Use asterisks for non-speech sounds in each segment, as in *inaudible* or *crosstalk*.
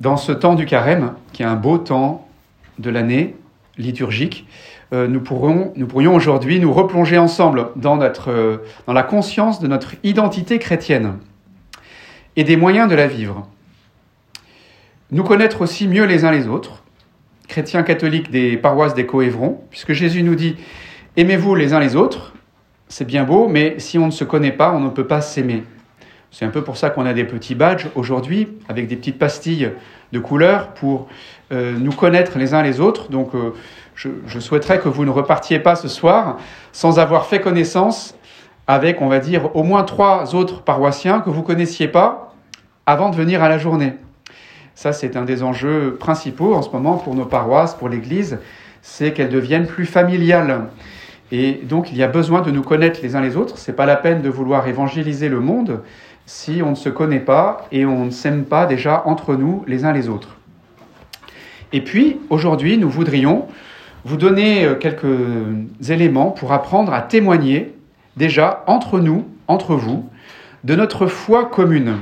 dans ce temps du carême, qui est un beau temps de l'année liturgique, euh, nous, pourrions aujourd'hui nous replonger ensemble dans, notre, euh, dans la conscience de notre identité chrétienne et des moyens de la vivre. Nous connaître aussi mieux les uns les autres, chrétiens catholiques des paroisses des Coévrons, puisque Jésus nous dit Aimez-vous les uns les autres, c'est bien beau, mais si on ne se connaît pas, on ne peut pas s'aimer. C'est un peu pour ça qu'on a des petits badges aujourd'hui, avec des petites pastilles de couleur pour euh, nous connaître les uns les autres. Donc euh, je, souhaiterais que vous ne repartiez pas ce soir sans avoir fait connaissance avec, on va dire, au moins trois autres paroissiens que vous connaissiez pas avant de venir à la journée. Ça, c'est un des enjeux principaux en ce moment pour nos paroisses, pour l'Église, c'est qu'elles deviennent plus familiales. Et donc, il y a besoin de nous connaître les uns les autres. C'est pas la peine de vouloir évangéliser le monde si on ne se connaît pas et on ne s'aime pas déjà entre nous les uns les autres. Et puis, aujourd'hui, nous voudrions vous donner euh, quelques éléments pour apprendre à témoigner déjà entre nous, entre vous, de notre foi commune.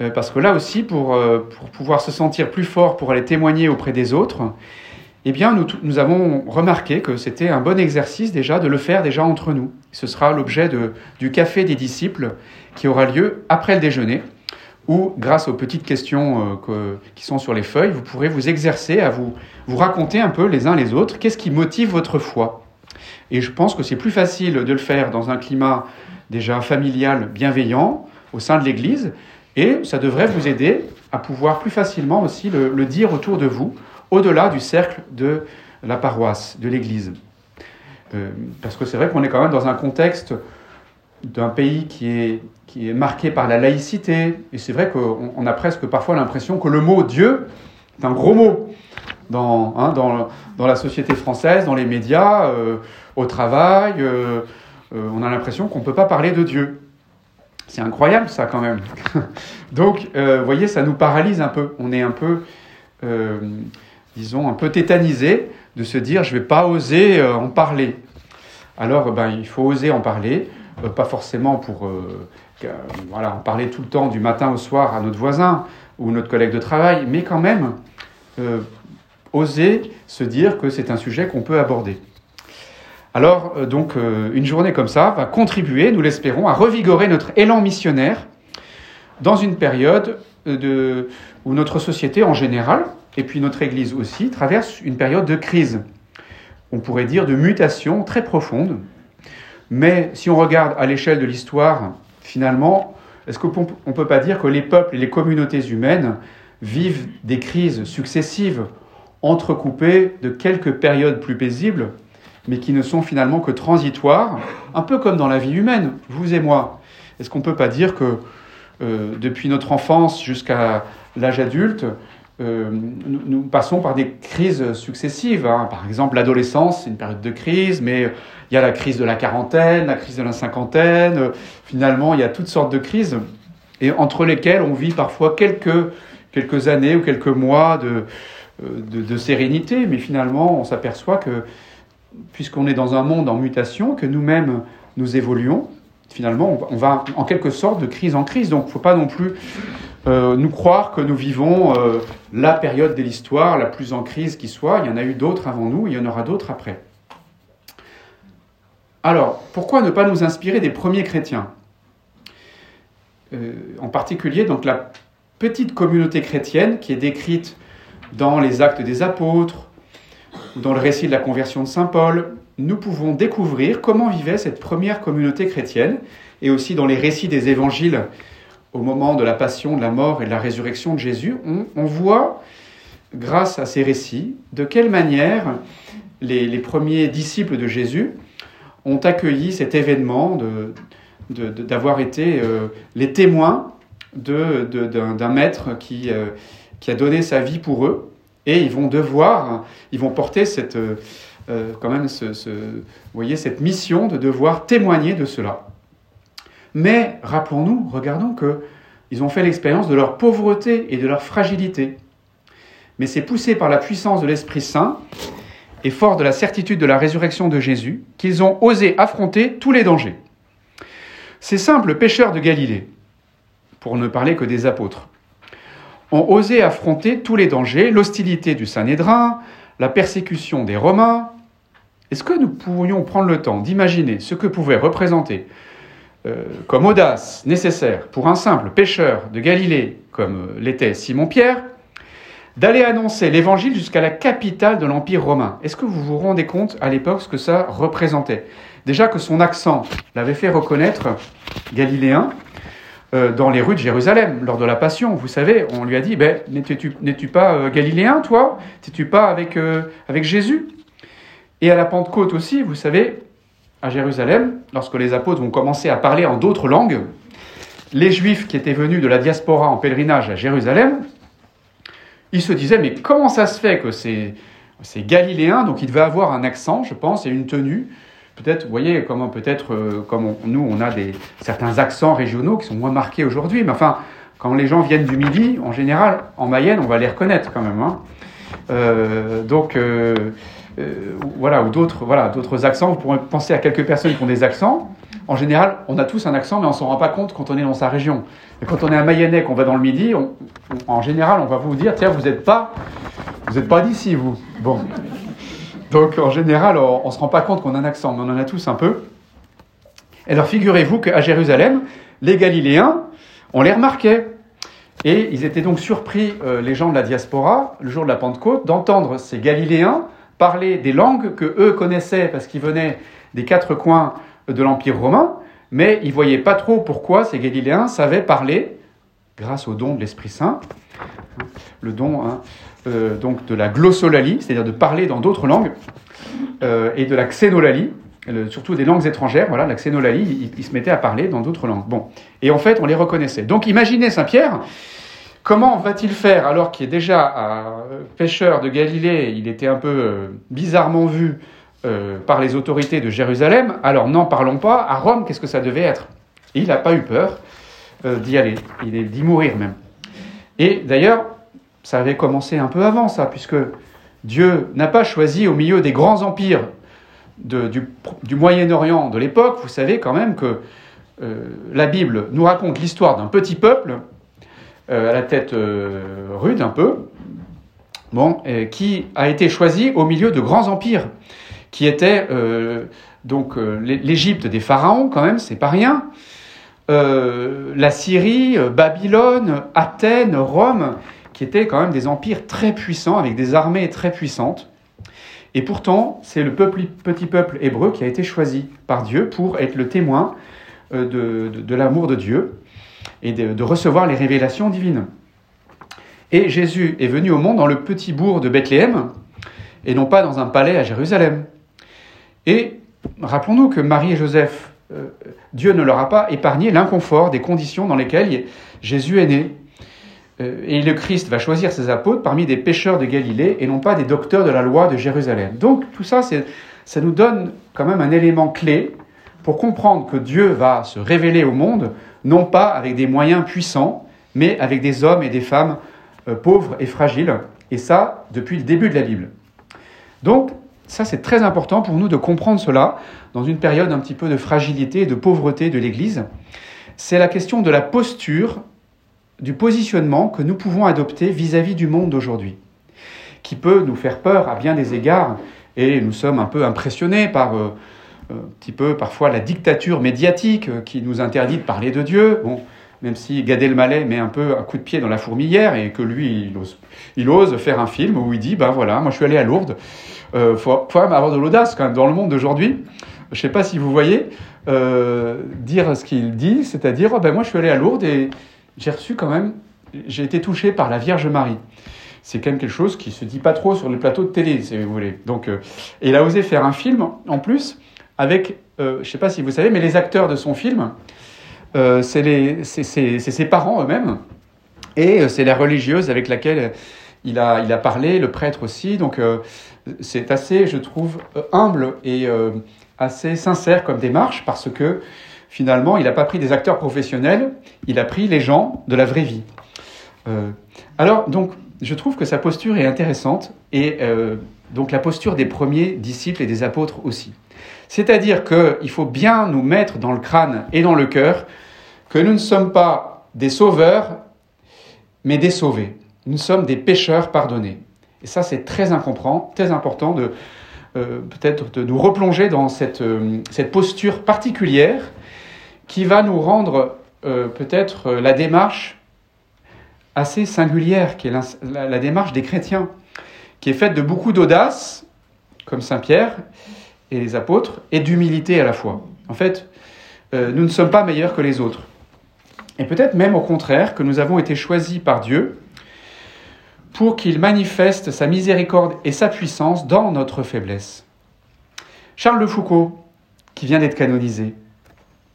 Euh, parce que là aussi, euh, pour pouvoir se sentir plus fort, pour aller témoigner auprès des autres, eh bien, nous, avons remarqué que c'était un bon exercice déjà de le faire déjà entre nous. Ce sera l'objet du café des disciples qui aura lieu après le déjeuner, où, grâce aux petites questions euh, qui sont sur les feuilles, vous pourrez vous exercer à vous, vous raconter un peu les uns les autres qu'est-ce qui motive votre foi. Et je pense que c'est plus facile de le faire dans un climat déjà familial, bienveillant, au sein de l'Église, et ça devrait vous aider à pouvoir plus facilement aussi le dire autour de vous, au-delà du cercle de la paroisse, de l'Église. Euh, parce que c'est vrai qu'on est quand même dans un contexte d'un pays qui est, marqué par la laïcité, et c'est vrai qu'on on a presque parfois l'impression que le mot Dieu est un gros mot dans, hein, la société française, dans les médias, euh, au travail. Euh, on a l'impression qu'on ne peut pas parler de Dieu. C'est incroyable ça quand même. *laughs* Donc, vous voyez, ça nous paralyse un peu. On est un peu disons, un peu tétanisé de se dire je ne vais pas oser euh, en parler. Alors, ben, il faut oser en parler, euh, pas forcément pour euh, voilà, en parler tout le temps du matin au soir à notre voisin ou notre collègue de travail, mais quand même oser se dire que c'est un sujet qu'on peut aborder. Alors, donc, une journée comme ça va contribuer, nous l'espérons, à revigorer notre élan missionnaire dans une période de, où notre société en général, et puis notre Église aussi, traverse une période de crise. On pourrait dire de mutation très profonde. Mais si on regarde à l'échelle de l'histoire, finalement, est-ce qu'on ne peut pas dire que les peuples et les communautés humaines vivent des crises successives, entrecoupées de quelques périodes plus paisibles, mais qui ne sont finalement que transitoires, un peu comme dans la vie humaine, vous et moi? Est-ce qu'on ne peut pas dire que euh, depuis notre enfance jusqu'à l'âge adulte, euh, nous, passons par des crises successives. Hein. Par exemple, l'adolescence, c'est une période de crise, mais il y a la crise de la quarantaine, la crise de la cinquantaine. Euh, finalement, il y a toutes sortes de crises, et entre lesquelles on vit parfois quelques, quelques années ou quelques mois de, de sérénité, mais finalement, on s'aperçoit que, puisqu'on est dans un monde en mutation, que nous-mêmes, nous évoluons, finalement, on va en quelque sorte de crise en crise. Donc, il ne faut pas non plus euh, nous croire que nous vivons euh, la période de l'histoire la plus en crise qui soit. Il y en a eu d'autres avant nous, il y en aura d'autres après. Alors, pourquoi ne pas nous inspirer des premiers chrétiens? Euh, En particulier, donc la petite communauté chrétienne qui est décrite dans les actes des apôtres ou dans le récit de la conversion de Saint Paul, nous pouvons découvrir comment vivait cette première communauté chrétienne et aussi dans les récits des évangiles au moment de la passion, de la mort et de la résurrection de Jésus, on, voit, grâce à ces récits, de quelle manière les, premiers disciples de Jésus ont accueilli cet événement d'avoir été euh, les témoins d'un maître qui, euh, qui a donné sa vie pour eux, et ils vont devoir, ils vont porter cette, euh, quand même cette mission de devoir témoigner de cela. Mais rappelons-nous, regardons que ils ont fait l'expérience de leur pauvreté et de leur fragilité. Mais c'est poussé par la puissance de l'Esprit Saint et fort de la certitude de la résurrection de Jésus qu'ils ont osé affronter tous les dangers. Ces simples pêcheurs de Galilée, pour ne parler que des apôtres, ont osé affronter tous les dangers, l'hostilité du Sanhédrin, la persécution des Romains. Est-ce que nous pourrions prendre le temps d'imaginer ce que pouvait représenter euh, comme audace nécessaire pour un simple pêcheur de Galilée, comme l'était Simon-Pierre, d'aller annoncer l'évangile jusqu'à la capitale de l'Empire romain. Est-ce que vous vous rendez compte à l'époque ce que ça représentait? Déjà que son accent l'avait fait reconnaître galiléen euh, dans les rues de Jérusalem lors de la Passion. Vous savez, on lui a dit, ben, n'es-tu pas euh, galiléen, toi? N'es-tu pas avec, euh, avec Jésus? Et à la Pentecôte aussi, vous savez, à Jérusalem, lorsque les apôtres vont commencer à parler en d'autres langues, les Juifs qui étaient venus de la diaspora en pèlerinage à Jérusalem il se disait, mais comment ça se fait que c'est, galiléen, donc il devait avoir un accent, je pense, et une tenue. Peut-être, vous voyez, comment peut-être, euh, comme nous, on a des, certains accents régionaux qui sont moins marqués aujourd'hui, mais enfin, quand les gens viennent du Midi, en général, en Mayenne, on va les reconnaître quand même. Hein. Euh, donc, euh, voilà, ou d'autres, voilà, accents. Vous pourrez penser à quelques personnes qui ont des accents. En général, on a tous un accent, mais on s'en rend pas compte quand on est dans sa région. Et quand on est à Mayennais, qu'on va dans le Midi, en général, on va vous dire, tiens, vous n'êtes pas, vous pas d'ici, vous. Bon. Donc, en général, on ne se rend pas compte qu'on a un accent, mais on en a tous un peu. Et alors, figurez-vous qu'à Jérusalem, les Galiléens, on les remarquait. Et ils étaient donc surpris, euh, les gens de la diaspora, le jour de la Pentecôte, d'entendre ces Galiléens parler des langues que eux connaissaient parce qu'ils venaient des quatre coins de l'Empire romain, mais ils voyaient pas trop pourquoi ces Galiléens savaient parler, grâce au don de l'Esprit Saint, le don hein, euh, donc de la glossolalie, c'est-à-dire de parler dans d'autres langues, euh, et de la xénolalie, surtout des langues étrangères, voilà, la xénolalie, ils, se mettaient à parler dans d'autres langues. Bon, et en fait, on les reconnaissait. Donc imaginez Saint-Pierre, comment va-t-il faire alors qu'il est déjà un pêcheur de Galilée, il était un peu euh, bizarrement vu euh, par les autorités de Jérusalem, alors n'en parlons pas, à Rome, qu'est-ce que ça devait être? Il n'a pas eu peur euh, d'y aller, d'y mourir même. Et d'ailleurs, ça avait commencé un peu avant ça, puisque Dieu n'a pas choisi au milieu des grands empires du, Moyen-Orient de l'époque, vous savez quand même que euh, la Bible nous raconte l'histoire d'un petit peuple, à la tête rude un peu, bon, qui a été choisi au milieu de grands empires qui était euh, donc euh, l'Égypte des pharaons quand même, c'est pas rien. Euh, la Syrie, Babylone, Athènes, Rome, qui étaient quand même des empires très puissants avec des armées très puissantes. Et pourtant, c'est le petit peuple hébreu qui a été choisi par Dieu pour être le témoin de, l'amour de Dieu et de, recevoir les révélations divines. Et Jésus est venu au monde dans le petit bourg de Bethléem et non pas dans un palais à Jérusalem. Et rappelons-nous que Marie et Joseph, euh, Dieu ne leur a pas épargné l'inconfort des conditions dans lesquelles Jésus est né. Euh, et le Christ va choisir ses apôtres parmi des pêcheurs de Galilée et non pas des docteurs de la loi de Jérusalem. Donc tout ça, ça nous donne quand même un élément clé pour comprendre que Dieu va se révéler au monde, non pas avec des moyens puissants, mais avec des hommes et des femmes euh, pauvres et fragiles, et ça depuis le début de la Bible. Donc ça, c'est très important pour nous de comprendre cela dans une période un petit peu de fragilité et de pauvreté de l'Église. C'est la question de la posture, du positionnement que nous pouvons adopter vis-à-vis du monde d'aujourd'hui, qui peut nous faire peur à bien des égards, et nous sommes un peu impressionnés par euh, un petit peu parfois la dictature médiatique euh, qui nous interdit de parler de Dieu. Bon, même si Gad Elmaleh met un peu un coup de pied dans la fourmilière et que lui, il ose, il ose faire un film où il dit, ben voilà, moi je suis allé à Lourdes, euh, faut, quand même avoir de l'audace quand même dans le monde d'aujourd'hui. Je ne sais pas si vous voyez euh, dire ce qu'il dit, c'est-à-dire oh, ben moi je suis allé à Lourdes et j'ai reçu quand même, j'ai été touché par la Vierge Marie. C'est quand même quelque chose qui se dit pas trop sur les plateaux de télé, si vous voulez. Donc, euh, et il a osé faire un film en plus avec, je ne sais pas si vous savez, mais les acteurs de son film, c'est ses parents eux-mêmes et c'est la religieuse avec laquelle il a, il a parlé, le prêtre aussi. Donc c'est assez, je trouve, euh, humble et euh, assez sincère comme démarche parce que finalement, il n'a pas pris des acteurs professionnels, il a pris les gens de la vraie vie. Euh, alors, donc, je trouve que sa posture est intéressante et donc la posture des premiers disciples et des apôtres aussi. C'est-à-dire qu'il faut bien nous mettre dans le crâne et dans le cœur que nous ne sommes pas des sauveurs mais des sauvés. Nous sommes des pécheurs pardonnés. Et ça, c'est très très important de euh, peut-être de nous replonger dans cette, euh, cette, posture particulière qui va nous rendre euh, peut-être la démarche assez singulière, qui est la, la, démarche des chrétiens, qui est faite de beaucoup d'audace, comme Saint Pierre et les apôtres, et d'humilité à la fois. En fait, nous ne sommes pas meilleurs que les autres. Et peut-être même au contraire que nous avons été choisis par Dieu pour qu'il manifeste sa miséricorde et sa puissance dans notre faiblesse. Charles de Foucault, qui vient d'être canonisé,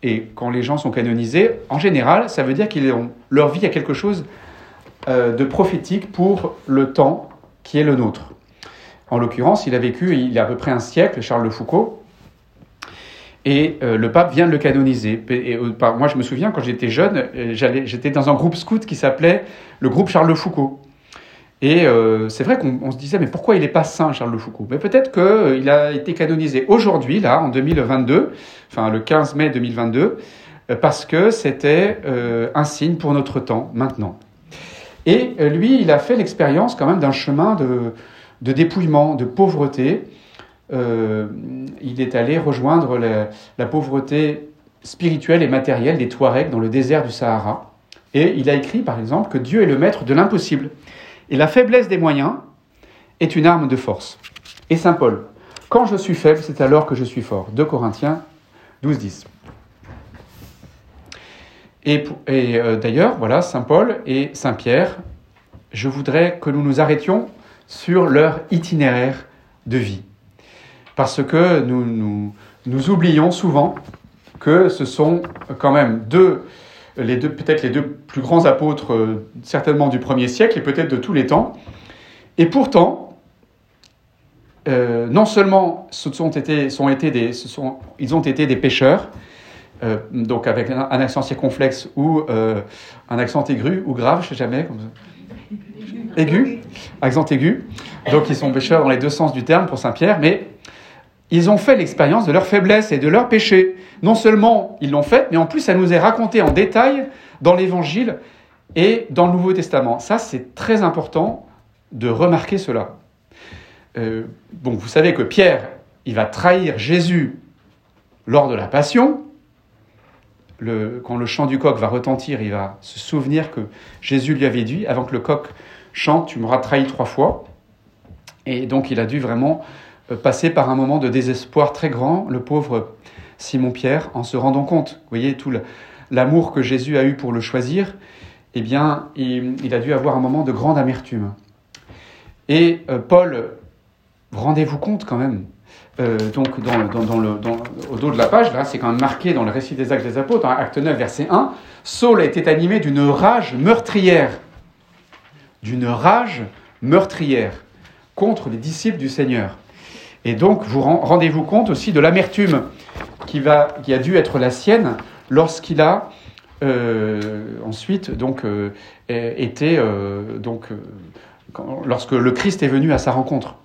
et quand les gens sont canonisés, en général, ça veut dire qu'ils ont leur vie a quelque chose euh, de prophétique pour le temps qui est le nôtre. En l'occurrence, il a vécu il y a à peu près un siècle, Charles de Foucault, et euh, le pape vient de le canoniser. Euh, moi, je me souviens, quand j'étais jeune, j'étais dans un groupe scout qui s'appelait le groupe Charles de Foucault. Et euh, c'est vrai qu'on se disait, mais pourquoi il n'est pas saint, Charles de Foucault? Mais peut-être qu'il euh, a été canonisé aujourd'hui, là, en 2022, enfin le 15 mai 2022, euh, parce que c'était un signe pour notre temps, maintenant. Et lui, il a fait l'expérience quand même d'un chemin de, de, dépouillement, de pauvreté. il est allé rejoindre la, la pauvreté spirituelle et matérielle des Touaregs dans le désert du Sahara. Et il a écrit, par exemple, que Dieu est le maître de l'impossible. Et la faiblesse des moyens est une arme de force. Et Saint Paul, quand je suis faible, c'est alors que je suis fort. 2 Corinthiens 12, 10. Et, euh, d'ailleurs, voilà, Saint Paul et Saint Pierre, je voudrais que nous nous arrêtions sur leur itinéraire de vie. Parce que nous, nous, nous oublions souvent que ce sont quand même deux peut-être les deux plus grands apôtres, euh, certainement du premier siècle et peut-être de tous les temps. Et pourtant, euh, non seulement ce sont été, sont été des, ils ont été des pêcheurs, euh, donc avec un, accent circonflexe ou un accent aigu ou grave, je ne sais jamais, comme. Aigu, accent aigu. Donc ils sont pêcheurs dans les deux sens du terme pour Saint Pierre, mais ils ont fait l'expérience de leur faiblesse et de leur péché. Non seulement ils l'ont fait, mais en plus ça nous est raconté en détail dans l'Évangile et dans le Nouveau Testament. Ça, c'est très important de remarquer cela. Euh, bon, vous savez que Pierre, il va trahir Jésus lors de la Passion. quand le chant du coq va retentir, il va se souvenir que Jésus lui avait dit, avant que le coq chante, tu m'auras trahi trois fois. Et donc il a dû vraiment euh, passer par un moment de désespoir très grand, le pauvre Simon-Pierre, en se rendant compte, vous voyez, tout l'amour que Jésus a eu pour le choisir, eh bien, il, a dû avoir un moment de grande amertume. Et euh, Paul, rendez-vous compte quand même, euh, donc au dos de la page, là, c'est quand même marqué dans le récit des Actes des Apôtres, dans acte 9, verset 1, Saul été animé d'une rage meurtrière, d'une rage meurtrière contre les disciples du Seigneur. Et donc, vous rendez-vous compte aussi de l'amertume qui, a dû être la sienne lorsqu'il a euh, ensuite donc euh, été euh, donc lorsque le Christ est venu à sa rencontre.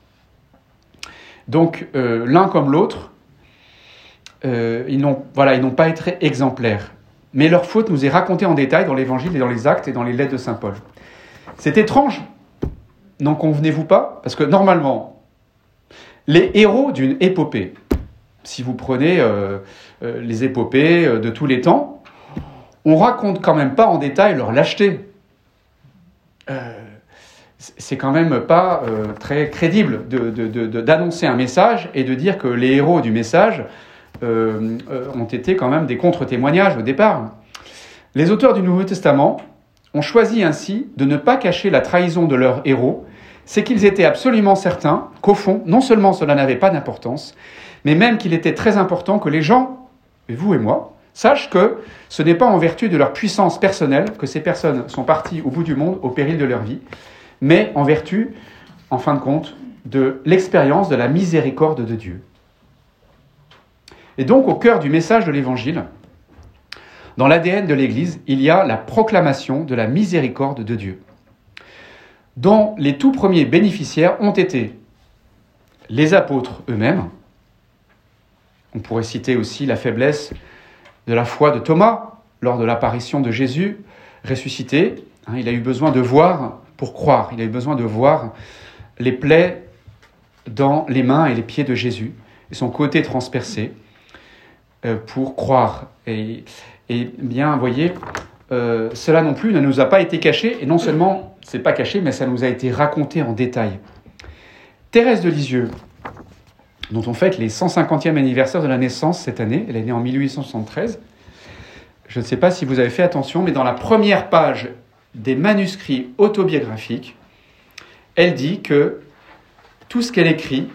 Donc l'un comme l'autre, ils n'ont pas été exemplaires, mais leur faute nous est racontée en détail dans l'Évangile et dans les Actes et dans les lettres de saint Paul. C'est étrange, n'en convenez-vous pas? Parce que normalement les héros d'une épopée. Si vous prenez euh, euh, les épopées euh, de tous les temps, on raconte quand même pas en détail leur lâcheté. c'est quand même pas très crédible d'annoncer un message et de dire que les héros du message ont été quand même des contre-témoignages au départ. Les auteurs du Nouveau Testament ont choisi ainsi de ne pas cacher la trahison de leurs héros c'est qu'ils étaient absolument certains qu'au fond, non seulement cela n'avait pas d'importance, mais même qu'il était très important que les gens, et vous et moi, sachent que ce n'est pas en vertu de leur puissance personnelle que ces personnes sont parties au bout du monde au péril de leur vie, mais en vertu, en fin de compte, de l'expérience de la miséricorde de Dieu. Et donc, au cœur du message de l'Évangile, dans l'ADN de l'Église, il y a la proclamation de la miséricorde de Dieu dont les tout premiers bénéficiaires ont été les apôtres eux-mêmes. On pourrait citer aussi la faiblesse de la foi de Thomas lors de l'apparition de Jésus ressuscité Hein, il a eu besoin de voir pour croire. Il a eu besoin de voir les plaies dans les mains et les pieds de Jésus et son côté transpercé euh, pour croire. Et, bien, vous voyez, euh, cela non plus ne nous a pas été caché, et non seulement c'est pas caché, mais ça nous a été raconté en détail. Thérèse de Lisieux, dont on fête les 150e anniversaire de la naissance cette année, elle est née en 1873. Je ne sais pas si vous avez fait attention, mais dans la première page des manuscrits autobiographiques, elle dit que tout ce qu'elle écrit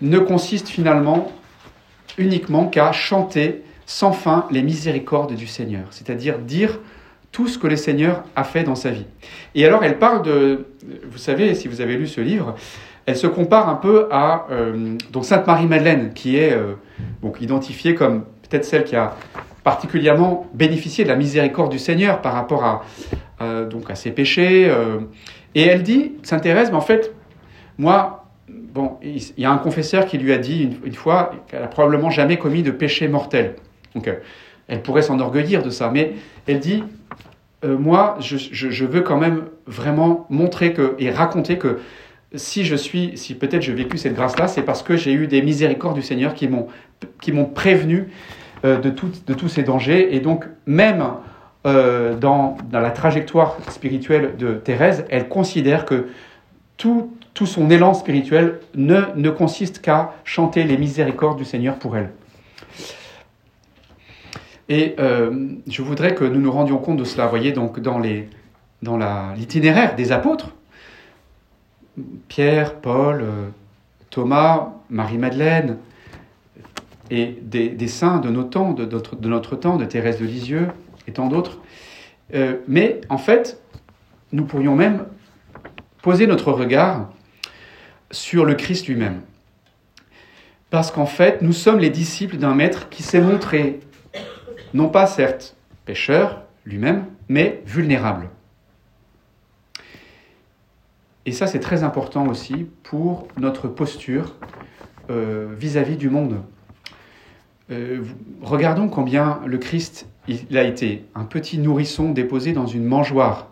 ne consiste finalement uniquement qu'à chanter sans fin les miséricordes du Seigneur, c'est-à-dire dire tout ce que le Seigneur a fait dans sa vie. Et alors elle parle de, vous savez, si vous avez lu ce livre, elle se compare un peu à euh, donc Sainte Marie-Madeleine, qui est euh, donc identifiée comme peut-être celle qui a particulièrement bénéficié de la miséricorde du Seigneur par rapport à, euh, donc à ses péchés. et elle dit, s'intéresse, mais en fait, moi, bon, il y a un confesseur qui lui a dit une, fois qu'elle a probablement jamais commis de péché mortel. Donc, euh, elle pourrait s'enorgueillir de ça, mais elle dit euh, moi, je, veux quand même vraiment montrer que et raconter que si je suis, si peut-être j'ai vécu cette grâce-là, c'est parce que j'ai eu des miséricordes du Seigneur qui m'ont qui prévenu euh, de, tous ces dangers. Et donc, même dans, la trajectoire spirituelle de Thérèse, elle considère que tout son élan spirituel ne consiste qu'à chanter les miséricordes du Seigneur pour elle. Et euh, je voudrais que nous nous rendions compte de cela. Vous voyez, donc dans, l'itinéraire des apôtres, Pierre, Paul, euh, Thomas, Marie-Madeleine, et des, saints de, nos temps, de, notre, de notre temps, de Thérèse de Lisieux et tant d'autres. Euh, mais en fait, nous pourrions même poser notre regard sur le Christ lui-même. Parce qu'en fait, nous sommes les disciples d'un maître qui s'est montré, non pas certes pécheur lui-même, mais vulnérable. Et ça, c'est très important aussi pour notre posture euh, vis-à-vis du monde. Euh, regardons combien le Christ il a été un petit nourrisson déposé dans une mangeoire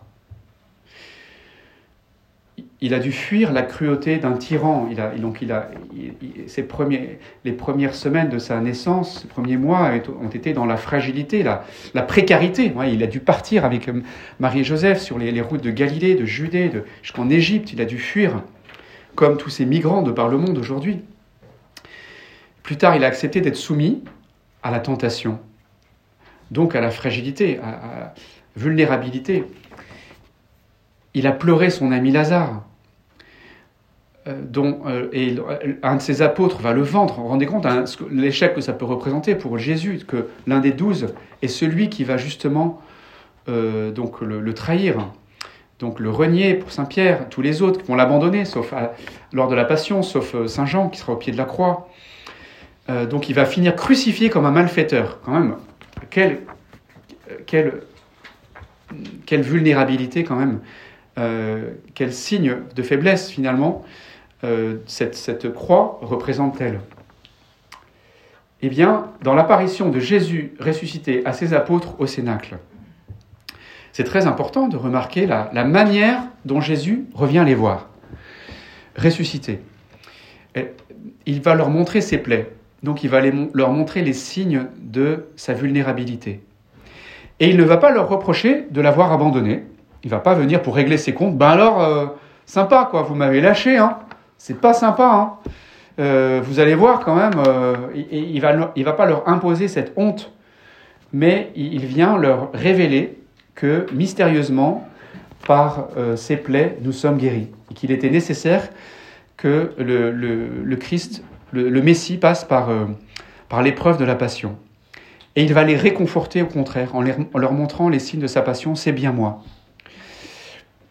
il a dû fuir la cruauté d'un tyran. Il a, donc les premières semaines de sa naissance, les premiers mois ont été dans la fragilité, la, précarité. il a dû partir avec euh, Marie et Joseph sur les, routes de Galilée, de Judée, jusqu'en Égypte. Il a dû fuir, comme tous ces migrants de par le monde aujourd'hui. Plus tard, il a accepté d'être soumis à la tentation, donc à la fragilité, à la vulnérabilité. Il a pleuré son ami Lazare, dont euh, et un de ses apôtres va le vendre. Vous vous rendez compte hein, l'échec que ça peut représenter pour Jésus, que l'un des douze est celui qui va justement euh, donc le, trahir, donc le renier pour Saint Pierre, tous les autres qui vont l'abandonner, sauf lors de la Passion, sauf Saint Jean qui sera au pied de la croix. donc il va finir crucifié comme un malfaiteur, quand même. Quelle, quelle, quelle vulnérabilité quand même euh, quel signe de faiblesse finalement euh, cette, croix représente-t-elle Eh bien, dans l'apparition de Jésus ressuscité à ses apôtres au Cénacle, c'est très important de remarquer la, manière dont Jésus revient les voir, ressuscité. il va leur montrer ses plaies, donc il va leur montrer les signes de sa vulnérabilité. Et il ne va pas leur reprocher de l'avoir abandonné, il va pas venir pour régler ses comptes. Ben alors, euh, sympa quoi, vous m'avez lâché, hein. C'est pas sympa, hein. Euh, vous allez voir quand même, euh, il, il, va, pas leur imposer cette honte, mais il vient leur révéler que mystérieusement, par ses plaies, nous sommes guéris. Et qu'il était nécessaire que le, Christ, le, Messie, passe par, l'épreuve de la passion. Et il va les réconforter au contraire, en leur montrant les signes de sa passion, c'est bien moi.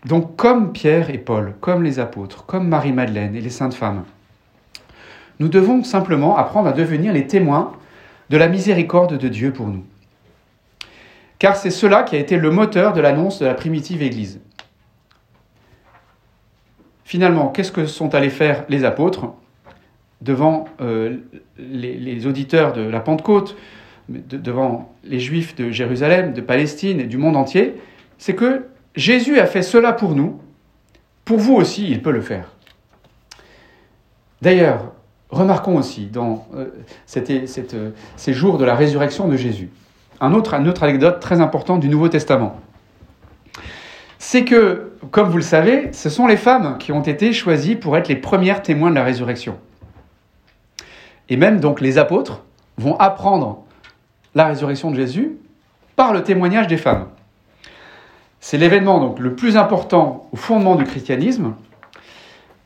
Donc comme Pierre et Paul, comme les apôtres, comme Marie-Madeleine et les saintes femmes, nous devons simplement apprendre à devenir les témoins de la miséricorde de Dieu pour nous. Car c'est cela qui a été le moteur de l'annonce de la primitive Église. Finalement, qu'est-ce que sont allés faire les apôtres devant euh, les, auditeurs de la Pentecôte, devant les Juifs de Jérusalem, de Palestine et du monde entier? C'est que Jésus a fait cela pour nous, pour vous aussi, il peut le faire. D'ailleurs, remarquons aussi dans euh, euh, ces jours de la résurrection de Jésus, un autre, une autre anecdote très importante du Nouveau Testament. C'est que, comme vous le savez, ce sont les femmes qui ont été choisies pour être les premières témoins de la résurrection. Et même donc les apôtres vont apprendre la résurrection de Jésus par le témoignage des femmes. C'est l'événement donc le plus important au fondement du christianisme.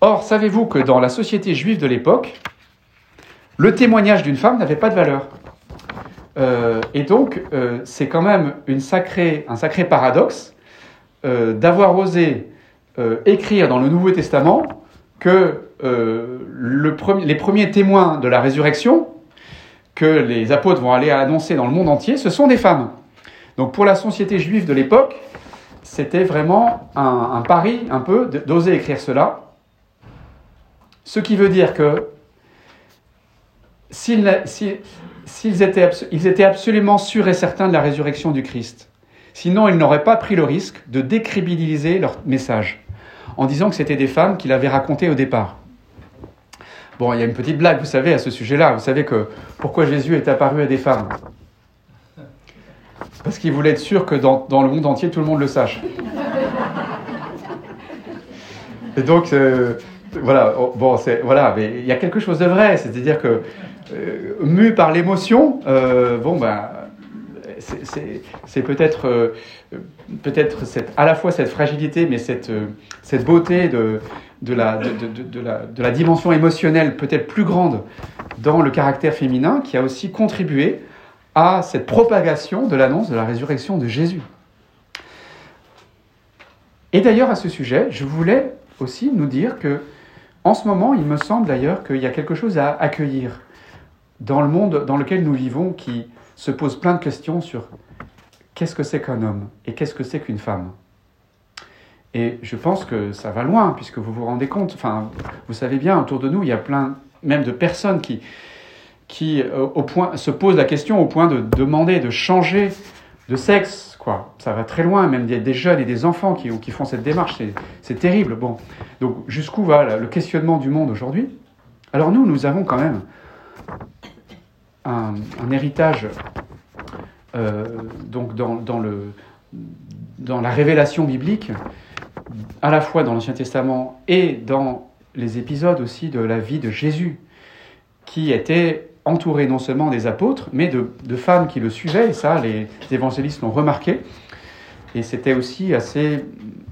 Or, savez-vous que dans la société juive de l'époque, le témoignage d'une femme n'avait pas de valeur? Euh, et donc, euh, c'est quand même un sacré paradoxe euh, d'avoir osé écrire dans le Nouveau Testament que le les premiers témoins de la résurrection, que les apôtres vont aller annoncer dans le monde entier, ce sont des femmes. Donc pour la société juive de l'époque, c'était vraiment un, pari un peu d'oser écrire cela. Ce qui veut dire que s'ils étaient, absolument sûrs et certains de la résurrection du Christ, sinon ils n'auraient pas pris le risque de décrédibiliser leur message en disant que c'était des femmes qui l'avaient raconté au départ. Bon, il y a une petite blague, vous savez, à ce sujet-là. Vous savez que pourquoi Jésus est apparu à des femmes? Parce qu'il voulait être sûr que dans, dans, le monde entier, tout le monde le sache. Et donc, euh, voilà, oh, bon, voilà, mais il y a quelque chose de vrai, c'est-à-dire que, euh, mu par l'émotion, euh, bon, ben, c'est, peut-être, cette, à la fois cette fragilité, mais cette, cette beauté de, de, la, de, de, la, de la dimension émotionnelle peut-être plus grande dans le caractère féminin qui a aussi contribué à cette propagation de l'annonce de la résurrection de Jésus. Et d'ailleurs, à ce sujet, je voulais aussi nous dire que, en ce moment, il me semble d'ailleurs qu'il y a quelque chose à accueillir dans le monde dans lequel nous vivons qui se pose plein de questions sur qu'est-ce que c'est qu'un homme et qu'est-ce que c'est qu'une femme. Et je pense que ça va loin, puisque vous vous rendez compte, enfin, vous savez bien, autour de nous, il y a plein même de personnes qui, qui euh, au point, se pose la question au point de demander de changer de sexe. Quoi. Ça va très loin, même des, des jeunes et des enfants qui, qui font cette démarche. C'est terrible. Bon. Donc jusqu'où va le questionnement du monde aujourd'hui? Alors nous, nous avons quand même un, héritage euh, donc dans, dans, le, dans la révélation biblique, à la fois dans l'Ancien Testament et dans les épisodes aussi de la vie de Jésus, qui était entouré non seulement des apôtres, mais de, femmes qui le suivaient, et ça, les évangélistes l'ont remarqué. Et c'était aussi assez,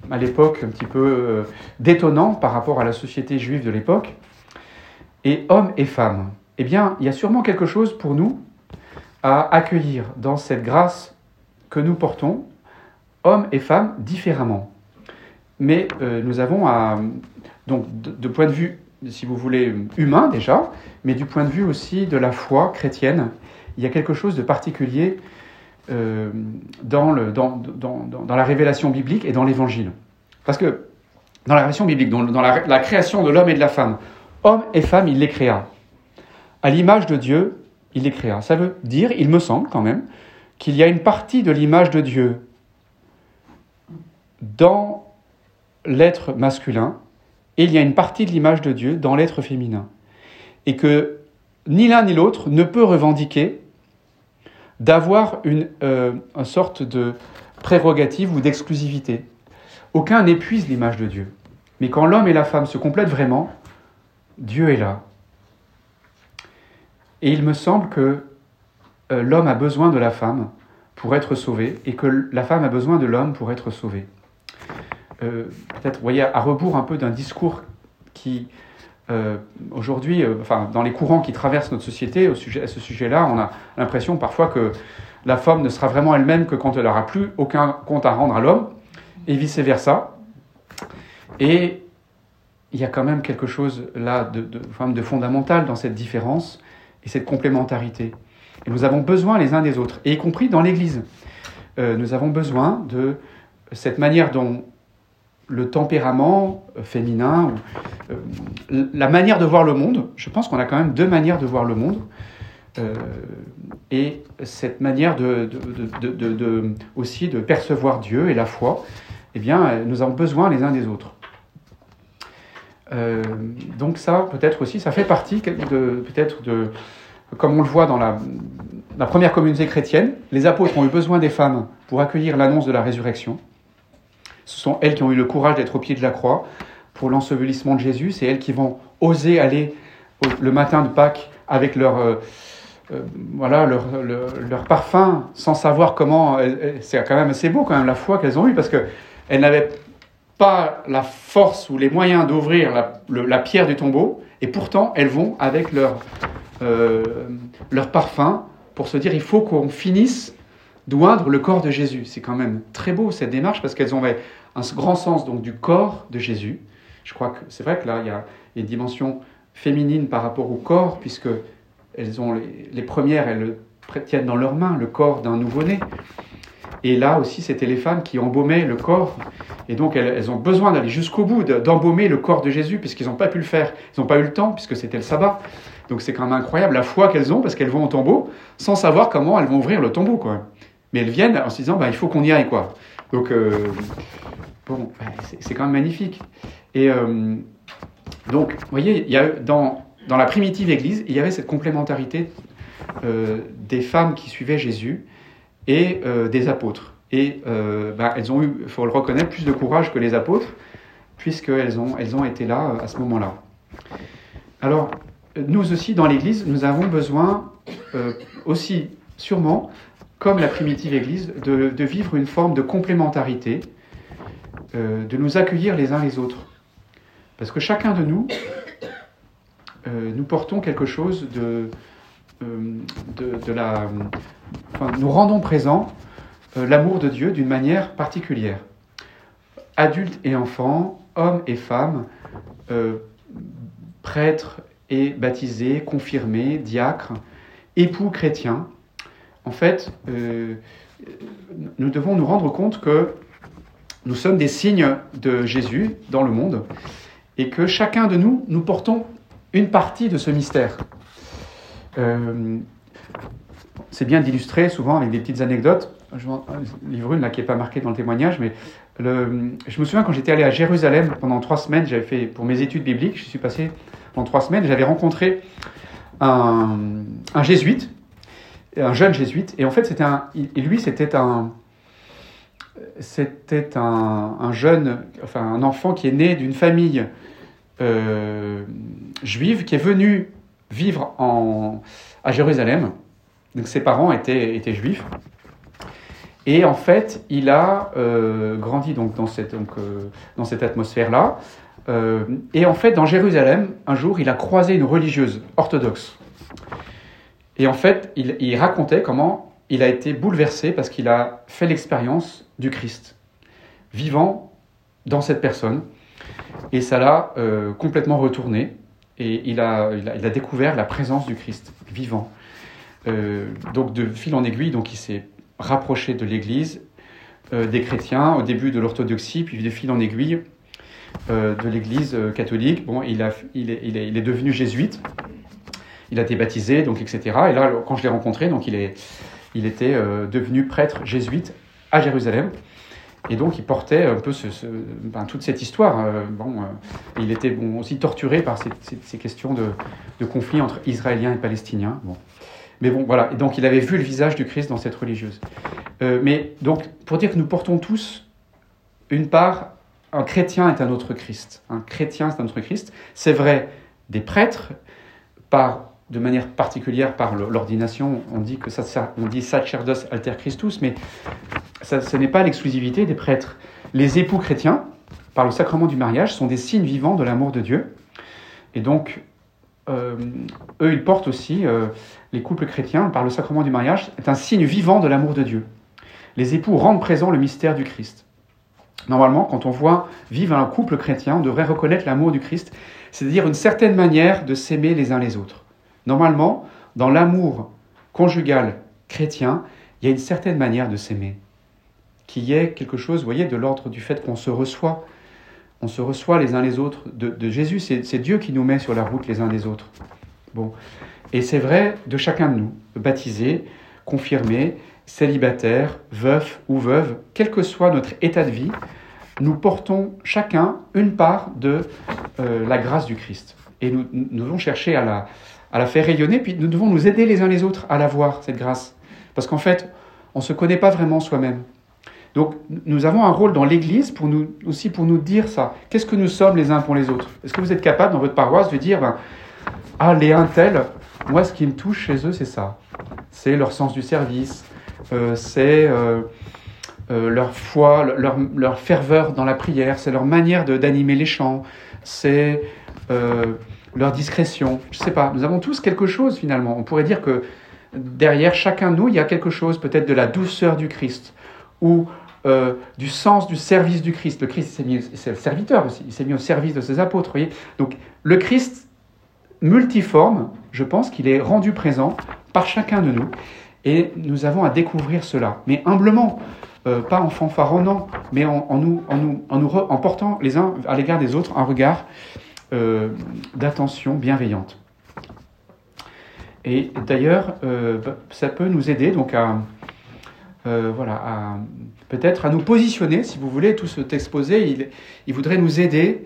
à l'époque, un petit peu euh, détonnant par rapport à la société juive de l'époque. Et hommes et femmes, eh bien, il y a sûrement quelque chose pour nous à accueillir dans cette grâce que nous portons, hommes et femmes différemment. Mais euh, nous avons, à, donc, de point de vue si vous voulez, humain déjà, mais du point de vue aussi de la foi chrétienne, il y a quelque chose de particulier euh, dans, la révélation biblique et dans l'évangile. Parce que dans la révélation biblique, dans, la, création de l'homme et de la femme, homme et femme, il les créa. À l'image de Dieu, il les créa. Ça veut dire, il me semble quand même, qu'il y a une partie de l'image de Dieu dans l'être masculin et il y a une partie de l'image de Dieu dans l'être féminin. Et que ni l'un ni l'autre ne peut revendiquer d'avoir une, euh, sorte de prérogative ou d'exclusivité. Aucun n'épuise l'image de Dieu. Mais quand l'homme et la femme se complètent vraiment, Dieu est là. Et il me semble que euh, l'homme a besoin de la femme pour être sauvé et que la femme a besoin de l'homme pour être sauvée. Euh, peut-être, voyez, à rebours un peu d'un discours qui, euh, aujourd'hui, euh, enfin, dans les courants qui traversent notre société au sujet, à ce sujet-là, on a l'impression parfois que la femme ne sera vraiment elle-même que quand elle n'aura plus aucun compte à rendre à l'homme, et vice-versa. Et il y a quand même quelque chose là de fondamental dans cette différence et cette complémentarité. Et nous avons besoin les uns des autres, et y compris dans l'Église. nous avons besoin de cette manière dont le tempérament euh, féminin, euh, la manière de voir le monde. Je pense qu'on a quand même deux manières de voir le monde. Euh, et cette manière de, aussi de percevoir Dieu et la foi, eh bien, nous avons besoin les uns des autres. Donc ça, peut-être aussi, ça fait partie peut-être de, comme on le voit dans la, première communauté chrétienne, les apôtres ont eu besoin des femmes pour accueillir l'annonce de la résurrection. Ce sont elles qui ont eu le courage d'être au pied de la croix pour l'ensevelissement de Jésus. C'est elles qui vont oser aller le matin de Pâques avec leur, euh, euh, voilà, leur, leur, parfum sans savoir comment. C'est quand même assez beau quand même la foi qu'elles ont eue parce qu'elles n'avaient pas la force ou les moyens d'ouvrir la, pierre du tombeau, et pourtant elles vont avec leur, euh, leur parfum pour se dire il faut qu'on finisse d'oindre le corps de Jésus. C'est quand même très beau cette démarche parce qu'elles ont un grand sens donc du corps de Jésus. Je crois que c'est vrai que là il y a une dimension féminine par rapport au corps puisque elles ont les, premières elles le tiennent dans leurs mains le corps d'un nouveau-né. Et là aussi, c'était les femmes qui embaumaient le corps. Et donc, elles, ont besoin d'aller jusqu'au bout, d'embaumer le corps de Jésus, puisqu'ils n'ont pas pu le faire. Ils n'ont pas eu le temps, puisque c'était le sabbat. Donc, c'est quand même incroyable la foi qu'elles ont, parce qu'elles vont au tombeau, sans savoir comment elles vont ouvrir le tombeau. Quoi. Elles viennent en se disant, bah, il faut qu'on y aille. Quoi. Donc, euh, bon, bah, c'est quand même magnifique. Et euh, donc, vous voyez, il y a, dans, dans la primitive Église, il y avait cette complémentarité euh, des femmes qui suivaient Jésus et des apôtres. Et bah, elles ont eu, il faut le reconnaître, plus de courage que les apôtres, puisqu'elles ont, elles ont été là à ce moment-là. Alors, nous aussi, dans l'Église, nous avons besoin aussi, sûrement, comme la primitive Église, de, vivre une forme de complémentarité, de nous accueillir les uns les autres. Parce que chacun de nous, nous portons quelque chose de, de, de la nous rendons présent euh, l'amour de Dieu d'une manière particulière. Adultes et enfants, hommes et femmes, euh, prêtres et baptisés, confirmés, diacres, époux chrétiens. En fait, euh, nous devons nous rendre compte que nous sommes des signes de Jésus dans le monde et que chacun de nous, nous portons une partie de ce mystère c'est bien d'illustrer souvent avec des petites anecdotes. Je livre une là qui n'est pas marquée dans le témoignage, mais je me souviens quand j'étais allé à Jérusalem pendant trois semaines, j'avais fait pour mes études bibliques, je suis passé pendant trois semaines, j'avais rencontré un, jésuite, un jeune jésuite, et en fait c'était un, lui c'était un, c'était un, un, jeune, enfin un enfant qui est né d'une famille euh, juive qui est venu vivre en, à Jérusalem donc ses parents étaient, étaient juifs. Et en fait, il a euh, grandi donc dans cette, donc, euh, dans cette atmosphère-là. Et en fait, dans Jérusalem, un jour, il a croisé une religieuse orthodoxe. Et en fait, il, racontait comment il a été bouleversé parce qu'il a fait l'expérience du Christ, vivant dans cette personne. Et ça l'a complètement retourné. Et il a, il a, découvert la présence du Christ, vivant. Euh, donc de fil en aiguille, donc il s'est rapproché de l'Église, euh, des chrétiens, au début de l'orthodoxie, puis de fil en aiguille euh, de l'Église catholique. Bon, il, a, il, est, il, est, il, est, devenu jésuite, il a été baptisé, donc etc. Et là, quand je l'ai rencontré, donc il, est, il était devenu prêtre jésuite à Jérusalem. Et donc, il portait un peu ce, ben, toute cette histoire. bon, il était bon, aussi torturé par ces, questions de, de, conflit entre Israéliens et Palestiniens. Bon. Mais bon, voilà. Et donc, il avait vu le visage du Christ dans cette religieuse. Euh, mais donc, pour dire que nous portons tous une part, un chrétien est un autre Christ. Un chrétien, c'est un autre Christ. C'est vrai des prêtres, par, de manière particulière par l'ordination. On dit que ça, ça on dit sacerdos alter Christus, mais ça, ce n'est pas l'exclusivité des prêtres. Les époux chrétiens, par le sacrement du mariage, sont des signes vivants de l'amour de Dieu. Et donc, euh, eux, ils portent aussi, euh, les couples chrétiens, par le sacrement du mariage, est un signe vivant de l'amour de Dieu. Les époux rendent présent le mystère du Christ. Normalement, quand on voit vivre un couple chrétien, on devrait reconnaître l'amour du Christ, c'est-à-dire une certaine manière de s'aimer les uns les autres. Normalement, dans l'amour conjugal chrétien, il y a une certaine manière de s'aimer, qui est quelque chose, vous voyez, de l'ordre du fait qu'on se reçoit, on se reçoit les uns les autres de, Jésus. C'est Dieu qui nous met sur la route les uns des autres. Bon. Et c'est vrai de chacun de nous, baptisé, confirmé, célibataire, veuf ou veuve, quel que soit notre état de vie, nous portons chacun une part de euh, la grâce du Christ. Et nous, nous devons chercher à la, à la faire rayonner, puis nous devons nous aider les uns les autres à la voir, cette grâce. Parce qu'en fait, on ne se connaît pas vraiment soi-même. Donc nous avons un rôle dans l'Église pour nous, aussi pour nous dire ça. Qu'est-ce que nous sommes les uns pour les autres? Est-ce que vous êtes capable dans votre paroisse de dire, ben, ah les un tel, moi ce qui me touche chez eux c'est ça. C'est leur sens du service, euh, c'est euh, euh, leur foi, leur, leur, ferveur dans la prière, c'est leur manière d'animer les chants, c'est leur discrétion. Je ne sais pas, nous avons tous quelque chose finalement. On pourrait dire que derrière chacun de nous, il y a quelque chose peut-être de la douceur du Christ ou euh, du sens du service du Christ. Le Christ, c'est le serviteur aussi, il s'est mis au service de ses apôtres. Voyez Donc le Christ multiforme, je pense qu'il est rendu présent par chacun de nous, et nous avons à découvrir cela, mais humblement, euh, pas en fanfaronnant, mais en, nous, en, nous, en, nous en portant les uns à l'égard des autres un regard euh, d'attention bienveillante. Et d'ailleurs, bah, ça peut nous aider donc à, voilà, peut-être à nous positionner, si vous voulez, tout cet exposé, il, voudrait nous aider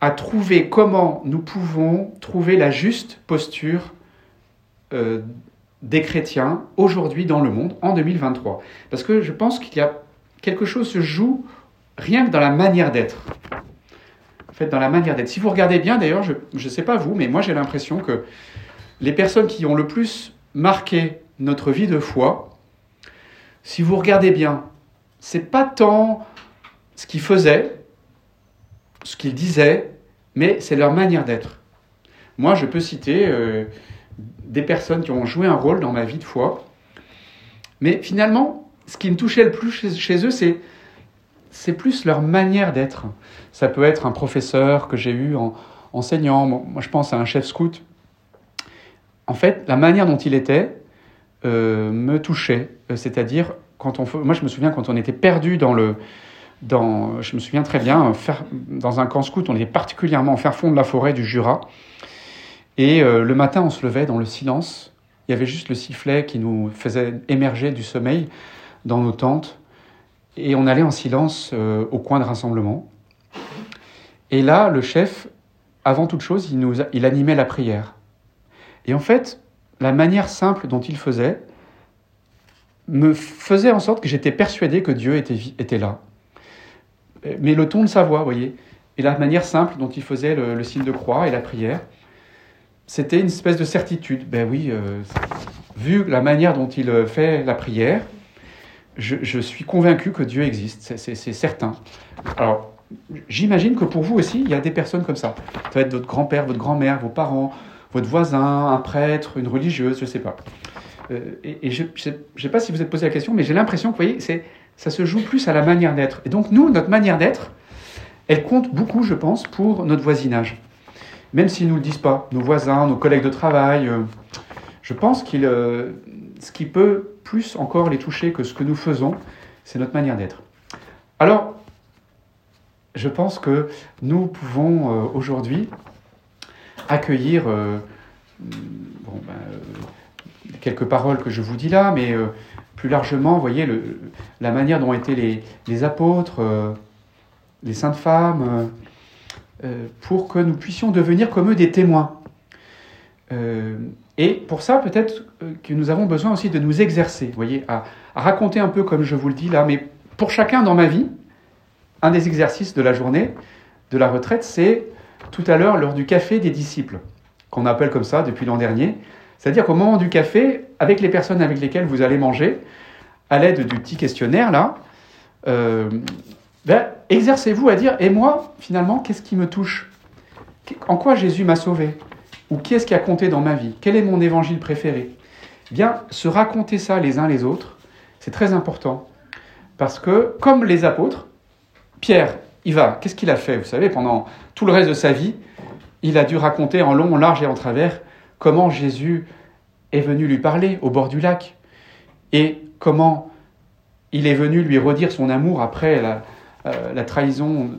à trouver comment nous pouvons trouver la juste posture euh, des chrétiens aujourd'hui dans le monde, en 2023. Parce que je pense qu'il y a quelque chose se joue rien que dans la manière d'être. En fait, dans la manière d'être. Si vous regardez bien, d'ailleurs, je ne sais pas vous, mais moi j'ai l'impression que les personnes qui ont le plus marqué notre vie de foi, si vous regardez bien, c'est pas tant ce qu'ils faisaient, ce qu'ils disaient, mais c'est leur manière d'être. Moi, je peux citer euh, des personnes qui ont joué un rôle dans ma vie de foi, mais finalement, ce qui me touchait le plus chez, eux, c'est c'est plus leur manière d'être. Ça peut être un professeur que j'ai eu en enseignant, moi je pense à un chef scout. En fait, la manière dont il était euh, me touchait, euh, c'est-à-dire quand on, moi, je me souviens quand on était perdu dans le, dans, je me souviens très bien, dans un camp scout, on était particulièrement en faire fond de la forêt du Jura. Et euh, le matin, on se levait dans le silence. Il y avait juste le sifflet qui nous faisait émerger du sommeil dans nos tentes. Et on allait en silence euh, au coin de rassemblement. Et là, le chef, avant toute chose, il, animait la prière. Et en fait, la manière simple dont il faisait, me faisait en sorte que j'étais persuadé que Dieu était, là. Mais le ton de sa voix, vous voyez, et la manière simple dont il faisait le, signe de croix et la prière, c'était une espèce de certitude. Ben oui, euh, vu la manière dont il fait la prière, je, suis convaincu que Dieu existe, c'est certain. Alors, j'imagine que pour vous aussi, il y a des personnes comme ça. Ça va être votre grand-père, votre grand-mère, vos parents, votre voisin, un prêtre, une religieuse, je ne sais pas. Euh, et, je ne sais pas si vous êtes posé la question, mais j'ai l'impression que, vous voyez, ça se joue plus à la manière d'être. Et donc, nous, notre manière d'être, elle compte beaucoup, je pense, pour notre voisinage. Même s'ils ne nous le disent pas, nos voisins, nos collègues de travail, euh, je pense qu'il, euh, ce qui peut plus encore les toucher que ce que nous faisons, c'est notre manière d'être. Alors, je pense que nous pouvons aujourd'hui accueillir bon, ben, quelques paroles que je vous dis là, mais euh, plus largement, voyez, la manière dont étaient les, les apôtres, euh, les saintes femmes, euh, pour que nous puissions devenir comme eux des témoins. Et pour ça, peut-être que nous avons besoin aussi de nous exercer, vous voyez, à, à, raconter un peu comme je vous le dis là, mais pour chacun dans ma vie, un des exercices de la journée, de la retraite, c'est tout à l'heure lors du café des disciples, qu'on appelle comme ça depuis l'an dernier. C'est-à-dire qu'au moment du café, avec les personnes avec lesquelles vous allez manger, à l'aide du petit questionnaire là, euh, ben, exercez-vous à dire Et moi, finalement, qu'est-ce qui me touche? En quoi Jésus m'a sauvé? Ou qui est-ce qui a compté dans ma vie? Quel est mon évangile préféré? Eh Bien, se raconter ça les uns les autres, c'est très important. Parce que, comme les apôtres, Pierre, il va, qu'est-ce qu'il a fait? Vous savez, pendant tout le reste de sa vie, il a dû raconter en long, en large et en travers comment Jésus est venu lui parler au bord du lac et comment il est venu lui redire son amour après la, euh, trahison,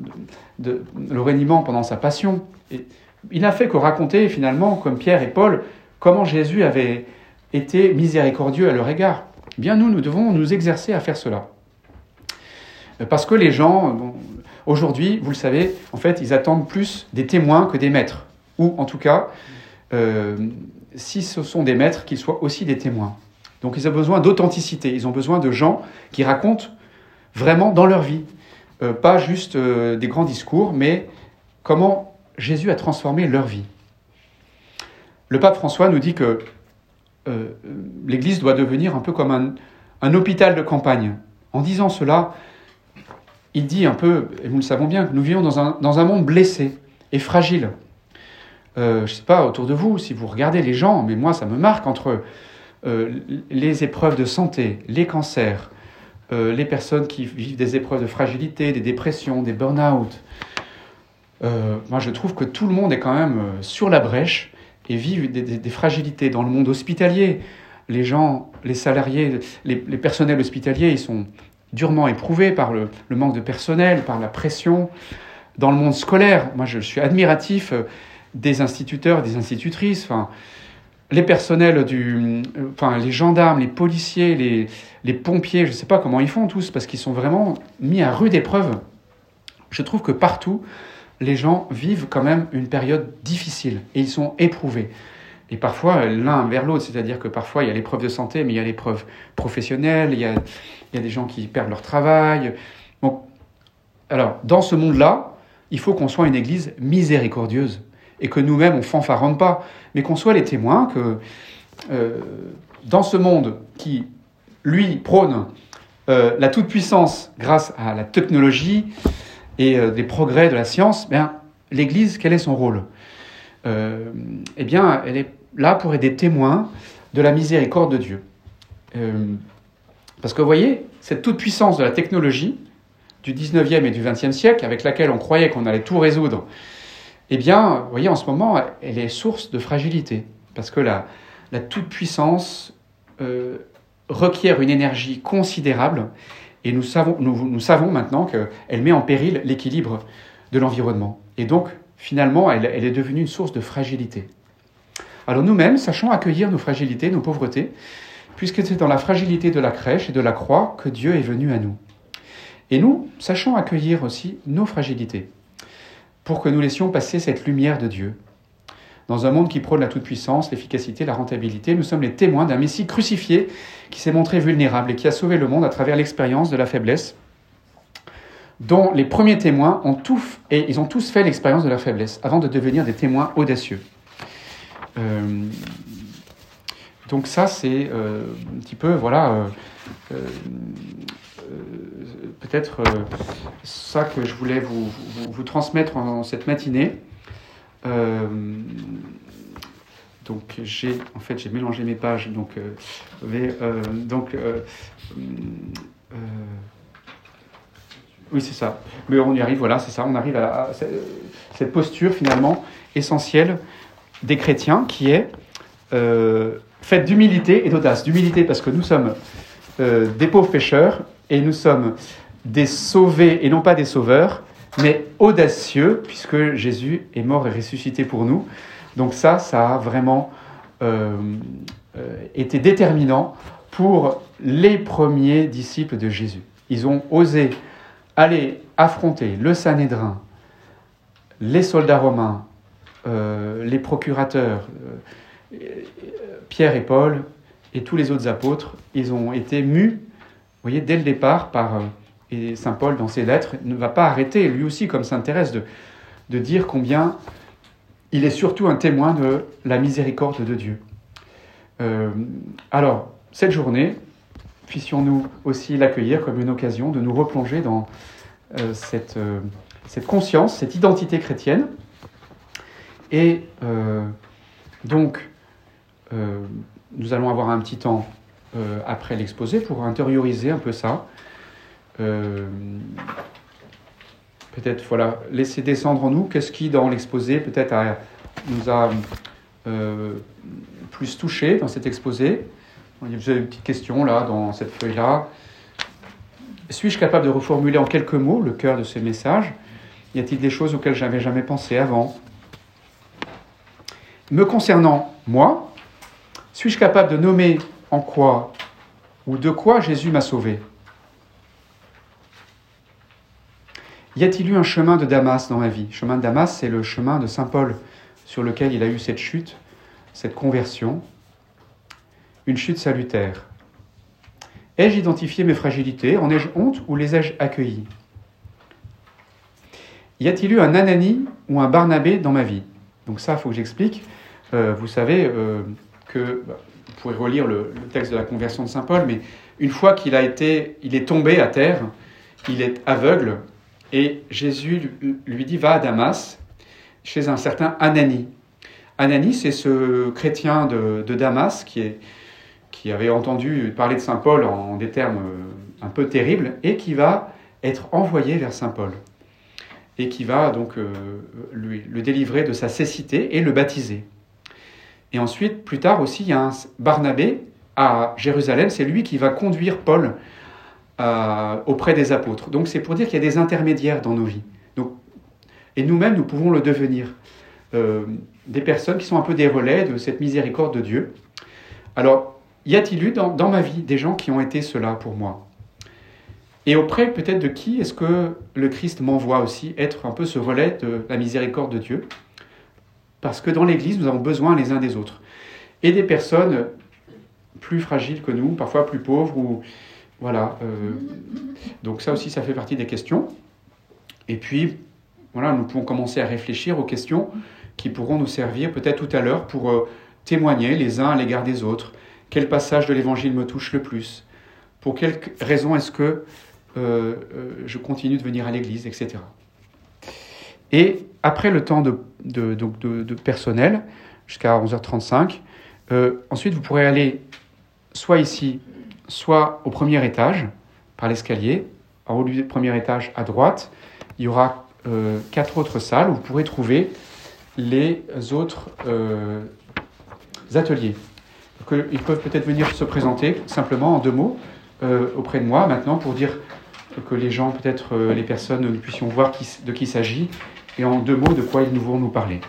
de, le reniement pendant sa passion. Et il n'a fait que raconter finalement, comme Pierre et Paul, comment Jésus avait été miséricordieux à leur égard. Eh bien nous, nous devons nous exercer à faire cela. Parce que les gens, Aujourd'hui, vous le savez, en fait, ils attendent plus des témoins que des maîtres. Ou en tout cas, euh, si ce sont des maîtres, qu'ils soient aussi des témoins. Donc ils ont besoin d'authenticité, ils ont besoin de gens qui racontent vraiment dans leur vie. Euh, pas juste euh, des grands discours, mais comment Jésus a transformé leur vie. Le pape François nous dit que l'Église doit devenir un peu comme un, hôpital de campagne. En disant cela, il dit un peu, et nous le savons bien, que nous vivons dans un, dans un monde blessé et fragile. Euh, je ne sais pas, autour de vous, si vous regardez les gens, mais moi ça me marque entre euh, les épreuves de santé, les cancers, euh, les personnes qui vivent des épreuves de fragilité, des dépressions, des burn-out. Moi je trouve que tout le monde est quand même sur la brèche et vit des, fragilités dans le monde hospitalier. Les gens, les salariés, les, personnels hospitaliers, ils sont durement éprouvés par le, manque de personnel, par la pression. Dans le monde scolaire, moi je suis admiratif des instituteurs, des institutrices, enfin, les personnels du, enfin, les gendarmes, les policiers, les pompiers, je ne sais pas comment ils font tous, parce qu'ils sont vraiment mis à rude épreuve. Je trouve que partout, les gens vivent quand même une période difficile et ils sont éprouvés. Et parfois, l'un vers l'autre, c'est-à-dire que parfois, il y a l'épreuve de santé, mais il y a l'épreuve professionnelle, il y a, il y a des gens qui perdent leur travail. Alors, dans ce monde-là, il faut qu'on soit une église miséricordieuse et que nous-mêmes on fanfaronne pas, mais qu'on soit les témoins que euh, dans ce monde qui, lui, prône euh, la toute-puissance grâce à la technologie et euh, des progrès de la science, bien, l'Église, quel est son rôle? Eh bien, elle est là pour aider témoins de la miséricorde de Dieu. parce que vous voyez, cette toute-puissance de la technologie du 19e et du 20e siècle, avec laquelle on croyait qu'on allait tout résoudre eh bien, voyez, en ce moment, elle est source de fragilité, parce que la, la toute-puissance euh, requiert une énergie considérable, et nous savons, maintenant qu'elle met en péril l'équilibre de l'environnement. Et donc, finalement, elle, elle, est devenue une source de fragilité. Alors nous-mêmes, sachons accueillir nos fragilités, nos pauvretés, puisque c'est dans la fragilité de la crèche et de la croix que Dieu est venu à nous. Et nous, sachons accueillir aussi nos fragilités pour que nous laissions passer cette lumière de Dieu. Dans un monde qui prône la toute-puissance, l'efficacité, la rentabilité, nous sommes les témoins d'un Messie crucifié qui s'est montré vulnérable et qui a sauvé le monde à travers l'expérience de la faiblesse, dont les premiers témoins ont tous, et ils ont tous fait l'expérience de la faiblesse avant de devenir des témoins audacieux. Euh, donc ça, c'est euh, un petit peu, voilà, euh, peut-être ça que je voulais vous, transmettre en, cette matinée. Euh, donc j'ai en fait j'ai mélangé mes pages. Donc euh, donc oui c'est ça. Mais on y arrive voilà c'est ça. On arrive à, cette posture finalement essentielle des chrétiens qui est faite d'humilité et d'audace. D'humilité parce que nous sommes des pauvres pécheurs et nous sommes des sauvés et non pas des sauveurs, mais audacieux, puisque Jésus est mort et ressuscité pour nous. Donc ça, ça a vraiment euh, euh, été déterminant pour les premiers disciples de Jésus. Ils ont osé aller affronter le Sanhédrin, les soldats romains, euh, les procurateurs, Pierre et Paul et tous les autres apôtres. Ils ont été mus, vous voyez, dès le départ par et Saint Paul, dans ses lettres, ne va pas arrêter, lui aussi, comme Saint Thérèse, de, de dire combien il est surtout un témoin de la miséricorde de Dieu. Euh, alors, cette journée, puissions-nous aussi l'accueillir comme une occasion de nous replonger dans euh, cette, euh, cette conscience, cette identité chrétienne. Et donc, nous allons avoir un petit temps après l'exposé pour intérioriser un peu ça, euh, peut-être voilà, laisser descendre en nous. Qu'est-ce qui, dans l'exposé, peut-être nous a euh, plus touché dans cet exposé? Vous avez une petite question là, dans cette feuille-là. Suis-je capable de reformuler en quelques mots le cœur de ce message Y a-t-il des choses auxquelles j'avais jamais pensé avant? Me concernant, moi, suis-je capable de nommer en quoi ou de quoi Jésus m'a sauvé? Y a-t-il eu un chemin de Damas dans ma vie? Chemin de Damas, c'est le chemin de Saint Paul sur lequel il a eu cette chute, cette conversion, une chute salutaire. Ai-je identifié mes fragilités? En ai-je honte ou les ai-je accueillies? Y a-t-il eu un Anani ou un Barnabé dans ma vie? Donc ça, il faut que j'explique. Euh, vous savez euh, que, bah, vous pourrez relire le, le, texte de la conversion de Saint Paul, mais une fois qu'il a été, il est tombé à terre, il est aveugle, et Jésus lui dit, va à Damas, chez un certain Anani. Anani, c'est ce chrétien de, Damas qui, avait entendu parler de Saint Paul en des termes euh, un peu terribles et qui va être envoyé vers Saint Paul et qui va donc euh, lui, le délivrer de sa cécité et le baptiser. Et ensuite, plus tard aussi, il y a un Barnabé à Jérusalem, c'est lui qui va conduire Paul euh, auprès des apôtres. Donc c'est pour dire qu'il y a des intermédiaires dans nos vies. Donc, et nous-mêmes, nous pouvons le devenir. Euh, des personnes qui sont un peu des relais de cette miséricorde de Dieu. Alors, y a-t-il eu dans, dans ma vie des gens qui ont été cela pour moi? Et auprès peut-être de qui est-ce que le Christ m'envoie aussi être un peu ce relais de la miséricorde de Dieu? Parce que dans l'Église, nous avons besoin les uns des autres. Et des personnes plus fragiles que nous, parfois plus pauvres, ou voilà. Euh, donc ça aussi, ça fait partie des questions. Et puis, voilà, nous pouvons commencer à réfléchir aux questions qui pourront nous servir peut-être tout à l'heure pour euh, témoigner les uns à l'égard des autres. Quel passage de l'Évangile me touche le plus? Pour quelle raison est-ce que euh, je continue de venir à l'Église, etc. Et après le temps de, de, personnel, jusqu'à 11h35, euh, ensuite vous pourrez aller soit ici, soit au premier étage, par l'escalier. En haut du premier étage, à droite, il y aura euh, quatre autres salles où vous pourrez trouver les autres euh, ateliers. Donc, ils peuvent peut-être venir se présenter simplement en deux mots euh, auprès de moi maintenant pour dire que les gens, peut-être les personnes, nous puissions voir de qui il s'agit et en deux mots de quoi ils nous vont nous parler.